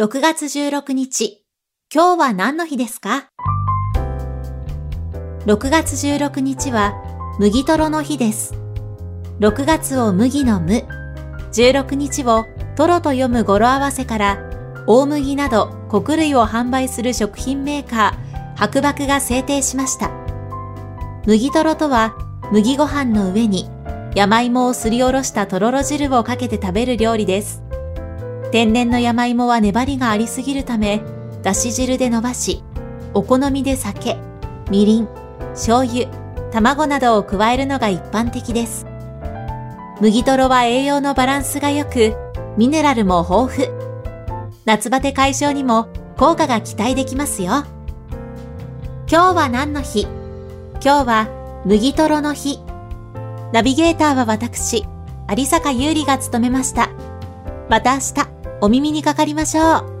6月16日、今日は何の日ですか ?6 月16日は麦とろの日です。6月を麦の無、16日をトロと読む語呂合わせから大麦など穀類を販売する食品メーカー白麦が制定しました。麦とろとは麦ご飯の上に山芋をすりおろしたとろろ汁をかけて食べる料理です。天然の山芋は粘りがありすぎるため、だし汁で伸ばし、お好みで酒、みりん、醤油、卵などを加えるのが一般的です。麦とろは栄養のバランスが良く、ミネラルも豊富。夏バテ解消にも効果が期待できますよ。今日は何の日？今日は麦とろの日。ナビゲーターは私、有坂優里が務めました。また明日、お耳にかかりましょう。